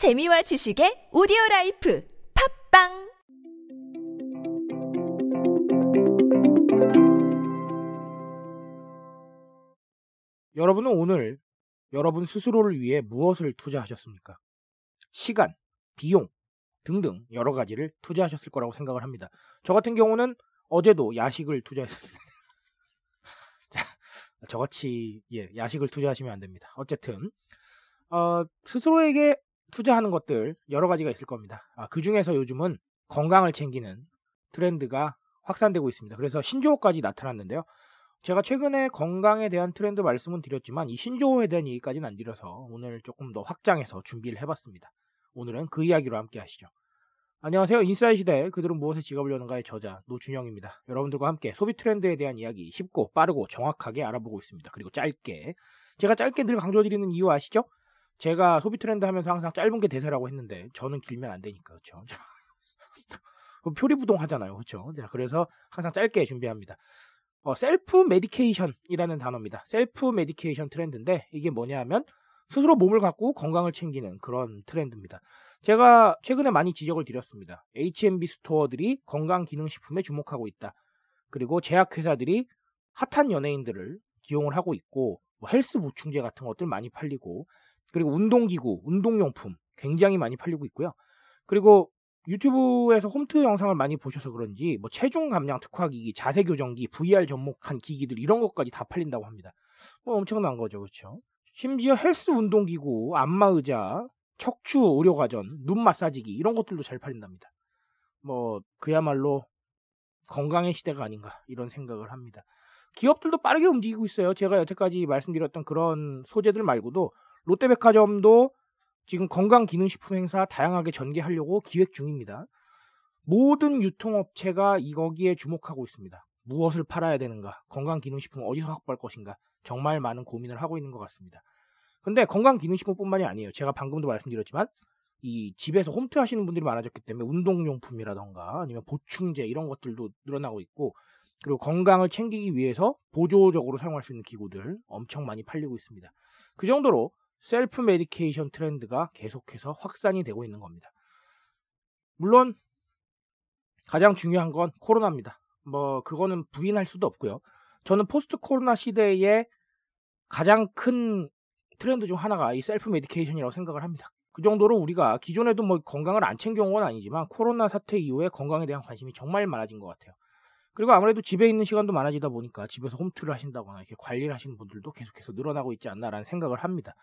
재미와 지식의 오디오 life 팟빵 여러분은 오늘 여러분 스스로를 위해 무엇을 투자하셨습니까? 시간, 비용 등등 여러 가지를 투자하셨을 거라고 생각을 합니다. 저 같은 경우는 어제도 야식을 투자했습니다. 자, 저같이 예, 야식을 투자하시면 안 됩니다. 어쨌든 어, 스스로에게 투자하는 것들 여러 가지가 있을 겁니다. 아, 그 중에서 요즘은 건강을 챙기는 트렌드가 확산되고 있습니다. 그래서 신조어까지 나타났는데요. 제가 최근에 건강에 대한 트렌드 말씀은 드렸지만 이 신조어에 대한 얘기까지는 안 드려서 오늘 조금 더 확장해서 준비를 해봤습니다. 오늘은 그 이야기로 함께 하시죠. 안녕하세요. 인사이 시대 그들은 무엇에 지갑을 여는가의 저자 노준영입니다. 여러분들과 함께 소비 트렌드에 대한 이야기 쉽고 빠르고 정확하게 알아보고 있습니다. 그리고 짧게 제가 짧게 늘 강조드리는 이유 아시죠? 제가 소비 트렌드 하면서 항상 짧은 게 대세라고 했는데 저는 길면 안 되니까 그렇죠. 표리부동 하잖아요. 그렇죠? 자, 그래서 항상 짧게 준비합니다. 어, self medication이라는 단어입니다. self medication 트렌드인데 이게 뭐냐면 스스로 몸을 가꾸고 건강을 챙기는 그런 트렌드입니다. 제가 최근에 많이 지적을 드렸습니다. H&B store들이 건강 기능 식품에 주목하고 있다. 그리고 제약회사들이 핫한 연예인들을 기용을 하고 있고 뭐 헬스 보충제 같은 것들 많이 팔리고 그리고 운동기구, 운동용품 굉장히 많이 팔리고 있고요. 그리고 유튜브에서 홈트 영상을 많이 보셔서 그런지 뭐 체중 감량 특화기기, 자세 교정기, VR 접목한 기기들 이런 것까지 다 팔린다고 합니다. 뭐 엄청난 거죠, 그렇죠? 심지어 헬스 운동기구, 안마 의자, 척추 의료 과전, 눈 마사지기 이런 것들도 잘 팔린답니다. 뭐 그야말로 건강의 시대가 아닌가 이런 생각을 합니다. 기업들도 빠르게 움직이고 있어요. 제가 여태까지 말씀드렸던 그런 소재들 말고도 롯데백화점도 지금 건강기능식품 행사 다양하게 전개하려고 기획 중입니다. 모든 유통업체가 이 거기에 주목하고 있습니다. 무엇을 팔아야 되는가? 건강기능식품 어디서 확보할 것인가? 정말 많은 고민을 하고 있는 것 같습니다. 근데 건강기능식품뿐만이 아니에요. 제가 방금도 말씀드렸지만 이 집에서 홈트 하시는 분들이 많아졌기 때문에 운동용품이라던가 아니면 보충제 이런 것들도 늘어나고 있고 그리고 건강을 챙기기 위해서 보조적으로 사용할 수 있는 기구들 엄청 많이 팔리고 있습니다. 그 정도로 self medication 트렌드가 계속해서 확산이 되고 있는 겁니다. 물론 가장 중요한 건 코로나입니다. 뭐 그거는 부인할 수도 없고요. 저는 포스트 코로나 시대에 가장 큰 트렌드 중 하나가 이 self medication이라고 생각을 합니다. 그 정도로 우리가 기존에도 뭐 건강을 안 챙겨온 건 아니지만 코로나 사태 이후에 건강에 대한 관심이 정말 많아진 것 같아요. 그리고 아무래도 집에 있는 시간도 많아지다 보니까 집에서 홈트를 하신다거나 이렇게 관리를 하시는 분들도 계속해서 늘어나고 있지 않나라는 생각을 합니다.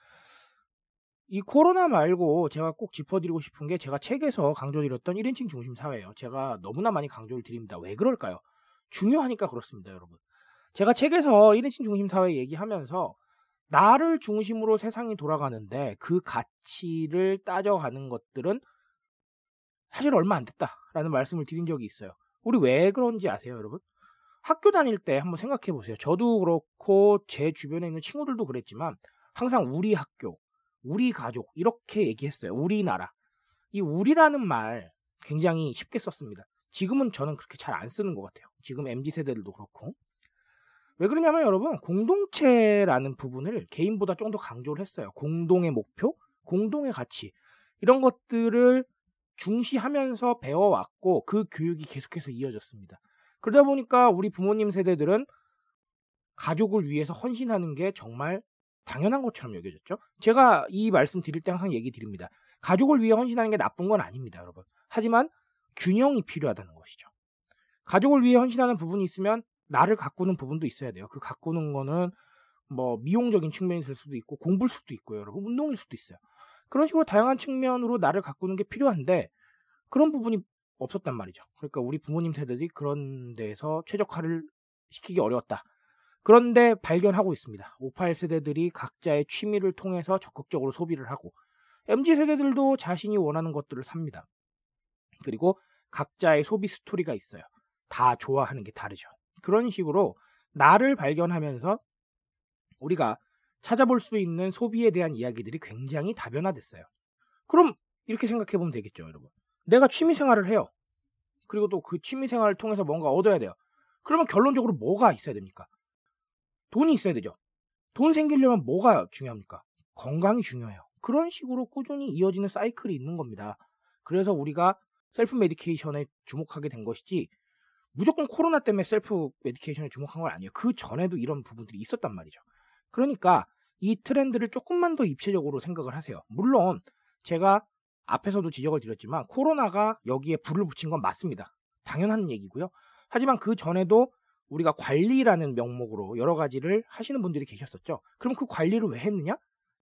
이 코로나 말고 제가 꼭 짚어드리고 싶은 게 제가 책에서 강조드렸던 1인칭 중심 사회예요. 제가 너무나 많이 강조를 드립니다. 왜 그럴까요? 중요하니까 그렇습니다, 여러분. 제가 책에서 1인칭 중심 사회 얘기하면서 나를 중심으로 세상이 돌아가는데 그 가치를 따져가는 것들은 사실 얼마 안 됐다라는 말씀을 드린 적이 있어요. 우리 왜 그런지 아세요, 여러분? 학교 다닐 때 한번 생각해 보세요. 저도 그렇고 제 주변에 있는 친구들도 그랬지만 항상 우리 학교, 우리 가족 이렇게 얘기했어요. 우리나라. 이 우리라는 말 굉장히 쉽게 썼습니다. 지금은 저는 그렇게 잘 안 쓰는 것 같아요. 지금 MZ 세대들도 그렇고. 왜 그러냐면 여러분 공동체라는 부분을 개인보다 좀 더 강조를 했어요. 공동의 목표, 공동의 가치 이런 것들을 중시하면서 배워왔고 그 교육이 계속해서 이어졌습니다. 그러다 보니까 우리 부모님 세대들은 가족을 위해서 헌신하는 게 정말 당연한 것처럼 여겨졌죠. 제가 이 말씀 드릴 때 항상 얘기 드립니다. 가족을 위해 헌신하는 게 나쁜 건 아닙니다, 여러분. 하지만 균형이 필요하다는 것이죠. 가족을 위해 헌신하는 부분이 있으면 나를 가꾸는 부분도 있어야 돼요. 그 가꾸는 거는 뭐 미용적인 측면이 될 수도 있고 공부일 수도 있고요, 여러분. 운동일 수도 있어요. 그런 식으로 다양한 측면으로 나를 가꾸는 게 필요한데 그런 부분이 없었단 말이죠. 그러니까 우리 부모님 세대들이 그런 데서 최적화를 시키기 어려웠다. 그런데 발견하고 있습니다. 58 세대들이 각자의 취미를 통해서 적극적으로 소비를 하고 MZ 세대들도 자신이 원하는 것들을 삽니다. 그리고 각자의 소비 스토리가 있어요. 다 좋아하는 게 다르죠. 그런 식으로 나를 발견하면서 우리가 찾아볼 수 있는 소비에 대한 이야기들이 굉장히 다변화됐어요. 그럼 이렇게 생각해 보면 되겠죠, 여러분. 내가 취미 생활을 해요. 그리고 또 그 취미 생활을 통해서 뭔가 얻어야 돼요. 그러면 결론적으로 뭐가 있어야 됩니까? 돈이 있어야 되죠. 돈 생기려면 뭐가 중요합니까? 건강이 중요해요. 그런 식으로 꾸준히 이어지는 사이클이 있는 겁니다. 그래서 우리가 self medication에 주목하게 된 것이지 무조건 코로나 때문에 self medication에 주목한 건 아니에요. 그 전에도 이런 부분들이 있었단 말이죠. 그러니까 이 트렌드를 조금만 더 입체적으로 생각을 하세요. 물론 제가 앞에서도 지적을 드렸지만 코로나가 여기에 불을 붙인 건 맞습니다. 당연한 얘기고요. 하지만 그 전에도 우리가 관리라는 명목으로 여러 가지를 하시는 분들이 계셨었죠. 그럼 그 관리를 왜 했느냐?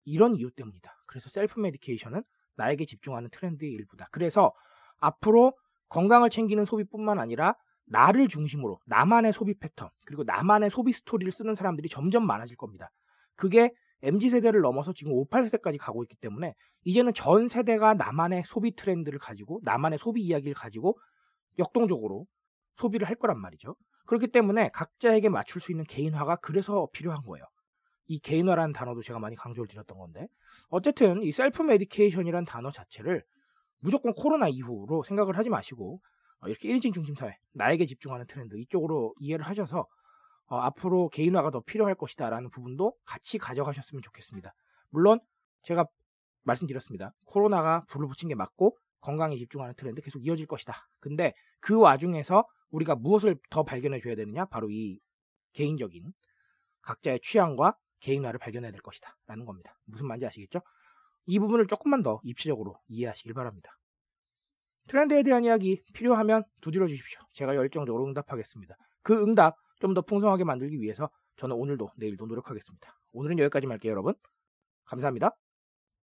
이런 이유 때문이다. 그래서 self medication은 나에게 집중하는 트렌드의 일부다. 그래서 앞으로 건강을 챙기는 소비뿐만 아니라 나를 중심으로 나만의 소비 패턴 그리고 나만의 소비 스토리를 쓰는 사람들이 점점 많아질 겁니다. 그게 MZ 세대를 넘어서 지금 58세까지 가고 있기 때문에 이제는 전 세대가 나만의 소비 트렌드를 가지고 나만의 소비 이야기를 가지고 역동적으로 소비를 할 거란 말이죠. 그렇기 때문에 각자에게 맞출 수 있는 개인화가 그래서 필요한 거예요. 이 개인화라는 단어도 제가 많이 강조를 드렸던 건데 어쨌든 이 self medication이라는 단어 자체를 무조건 코로나 이후로 생각을 하지 마시고 어, 이렇게 1인칭 중심 사회 나에게 집중하는 트렌드 이쪽으로 이해를 하셔서 어, 앞으로 개인화가 더 필요할 것이다라는 부분도 같이 가져가셨으면 좋겠습니다. 물론 제가 말씀드렸습니다. 코로나가 불을 붙인 게 맞고 건강에 집중하는 트렌드 계속 이어질 것이다. 근데 그 와중에서 우리가 무엇을 더 발견해 줘야 되느냐? 바로 이 개인적인 각자의 취향과 개인화를 발견해야 될 것이다. 라는 겁니다. 무슨 말인지 아시겠죠? 이 부분을 조금만 더 입체적으로 이해하시길 바랍니다. 트렌드에 대한 이야기 필요하면 두드려 주십시오. 제가 열정적으로 응답하겠습니다. 그 응답 좀 더 풍성하게 만들기 위해서 저는 오늘도 내일도 노력하겠습니다. 오늘은 여기까지 할게요, 여러분. 감사합니다.